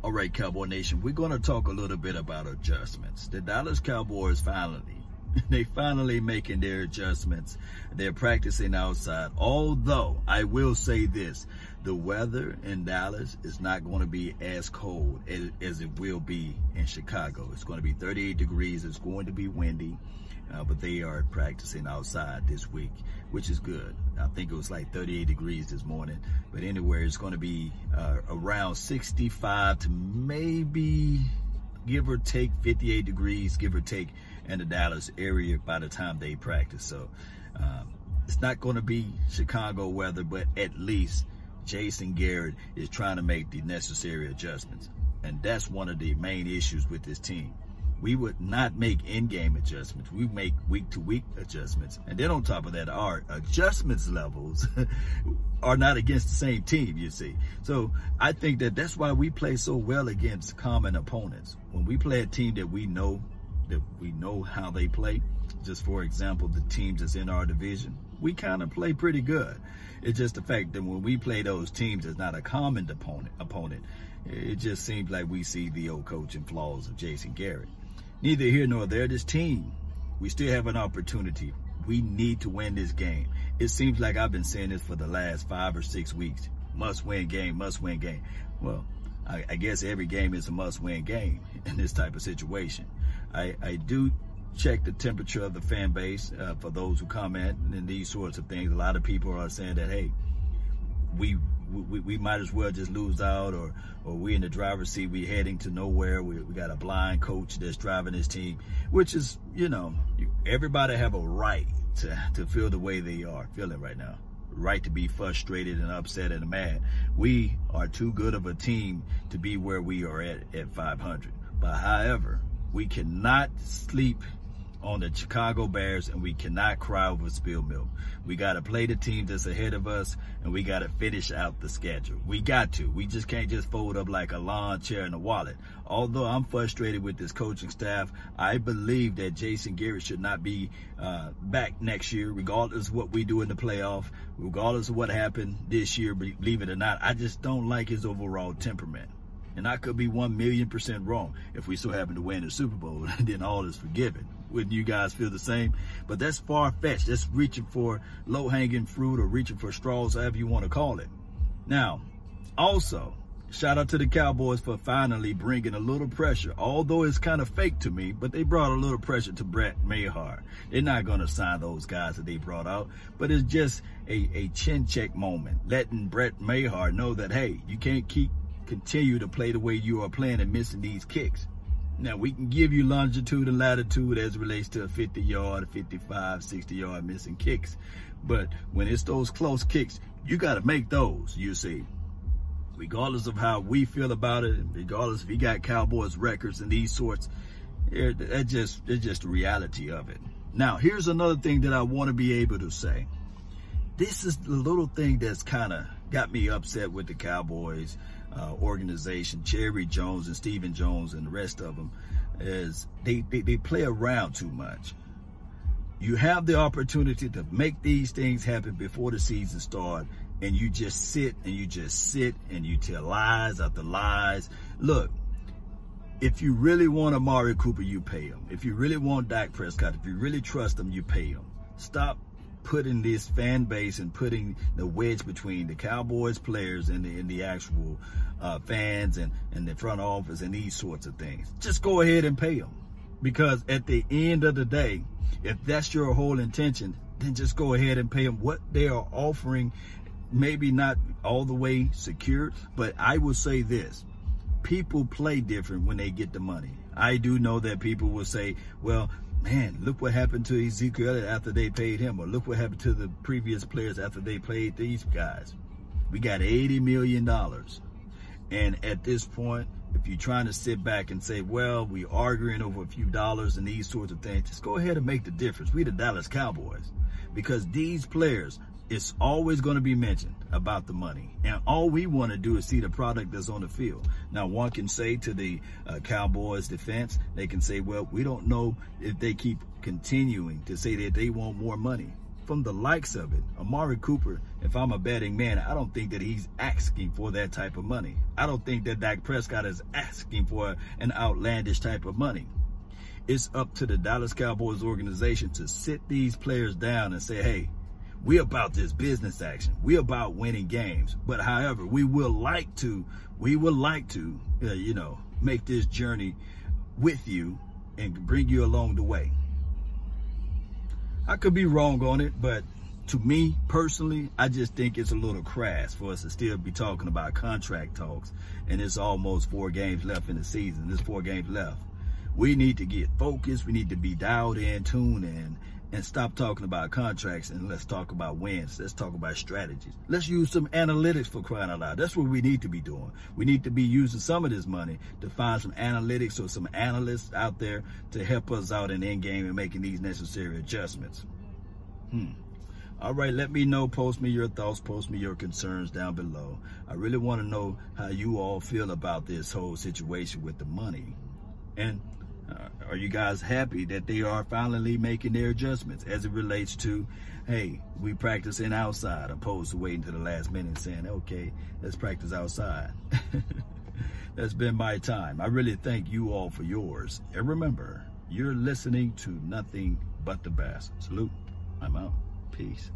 All right, Cowboy Nation, we're going to talk a little bit about adjustments. The Dallas Cowboys finally, they finally making their adjustments. They're practicing outside. Although I will say this, the weather in Dallas is not going to be as cold as, as it will be in Chicago. It's going to be 38 degrees. It's going to be windy uh, but they are practicing outside this week, which is good. I think it was like 38 degrees this morning, but anywhere it's going to be uh, around 65 to maybe give or take 58 degrees, give or take in the Dallas area by the time they practice. So um, it's not going to be Chicago weather, but at least Jason Garrett is trying to make the necessary adjustments. And that's one of the main issues with this team we would not make in-game adjustments. We make week-to-week adjustments. And then on top of that, our adjustments levels are not against the same team, you see. So I think that that's why we play so well against common opponents. When we play a team that we know, that we know how they play, just for example, the teams that's in our division, we kind of play pretty good. It's just the fact that when we play those teams, it's not a common opponent. Opponent, it just seems like we see the old coaching flaws of Jason Garrett. Neither here nor there. This team, we still have an opportunity. We need to win this game. It seems like I've been saying this for the last five or six weeks. Must win game, must win game. Well, I, I guess every game is a must win game in this type of situation. I, I do check the temperature of the fan base uh, for those who comment and these sorts of things. A lot of people are saying that, hey, we we, we might as well just lose out or or we in the driver's seat we heading to nowhere. We, we got a blind coach that's driving this team which is you know everybody have a right to, to feel the way they are feeling right now. Right to be frustrated and upset and mad. We are too good of a team to be where we are at at 500 but however we cannot sleep on the Chicago Bears and we cannot cry over spilled milk. We got to play the team that's ahead of us and we got to finish out the schedule. We got to. We just can't just fold up like a lawn chair in a wallet. Although I'm frustrated with this coaching staff, I believe that Jason Garrett should not be uh, back next year, regardless of what we do in the playoff, regardless of what happened this year, believe it or not. I just don't like his overall temperament. And I could be one million percent wrong. If we so happen to win the Super Bowl, then all is forgiven. Wouldn't you guys feel the same? But that's far fetched. That's reaching for low hanging fruit or reaching for straws, however you want to call it. Now, also, shout out to the Cowboys for finally bringing a little pressure, although it's kind of fake to me, but they brought a little pressure to Brett Maher. They're not going to sign those guys that they brought out, but it's just a, a chin check moment, letting Brett Maher know that, hey, you can't keep continue to play the way you are playing and missing these kicks. Now, we can give you longitude and latitude as relates to a 50 yard, 55, 60 yard missing kicks. But when it's those close kicks, you got to make those, you see. Regardless of how we feel about it, regardless if you got Cowboys records and these sorts, that just, it's just the reality of it. Now, here's another thing that I want to be able to say. This is the little thing that's kind of got me upset with the Cowboys uh, organization, Jerry Jones and Stephen Jones and the rest of them, is they, they, they play around too much. You have the opportunity to make these things happen before the season start, and you just sit and you just sit and you tell lies after lies. Look, if you really want Amari Cooper, you pay him. If you really want Dak Prescott, if you really trust him, you pay him. Stop putting this fan base and putting the wedge between the Cowboys players and the, and the actual uh, fans and, and the front office and these sorts of things. Just go ahead and pay them. Because at the end of the day, if that's your whole intention, then just go ahead and pay them what they are offering. Maybe not all the way secure, but I will say this. People play different when they get the money. I do know that people will say, well, man, look what happened to Ezekiel after they paid him, or look what happened to the previous players after they paid these guys. We got $80 million. And at this point, if you're trying to sit back and say, well, we're arguing over a few dollars and these sorts of things, just go ahead and make the difference. We're the Dallas Cowboys. Because these players, it's always going to be mentioned about the money. And all we want to do is see the product that's on the field. Now, one can say to the uh, Cowboys defense, they can say, well, we don't know if they keep continuing to say that they want more money. from the likes of it. Amari Cooper, if I'm a betting man, I don't think that he's asking for that type of money. I don't think that Dak Prescott is asking for an outlandish type of money. It's up to the Dallas Cowboys organization to sit these players down and say, hey, we about this business action. We about winning games. But however, we will like to, we would like to, uh, you know, make this journey with you and bring you along the way. I could be wrong on it, but to me personally, I just think it's a little crass for us to still be talking about contract talks and it's almost four games left in the season. There's four games left. We need to get focused. We need to be dialed in, tuned in, and stop talking about contracts and let's talk about wins. Let's talk about strategies. Let's use some analytics for crying out loud. That's what we need to be doing. We need to be using some of this money to find some analytics or some analysts out there to help us out in end game and making these necessary adjustments. Hmm. All right, let me know. Post me your thoughts. Post me your concerns down below. I really want to know how you all feel about this whole situation with the money. And Uh, are you guys happy that they are finally making their adjustments as it relates to, hey, we practicing outside opposed to waiting to the last minute saying, okay, let's practice outside. That's been my time. I really thank you all for yours. And remember, you're listening to nothing but the best. Salute. I'm out. Peace.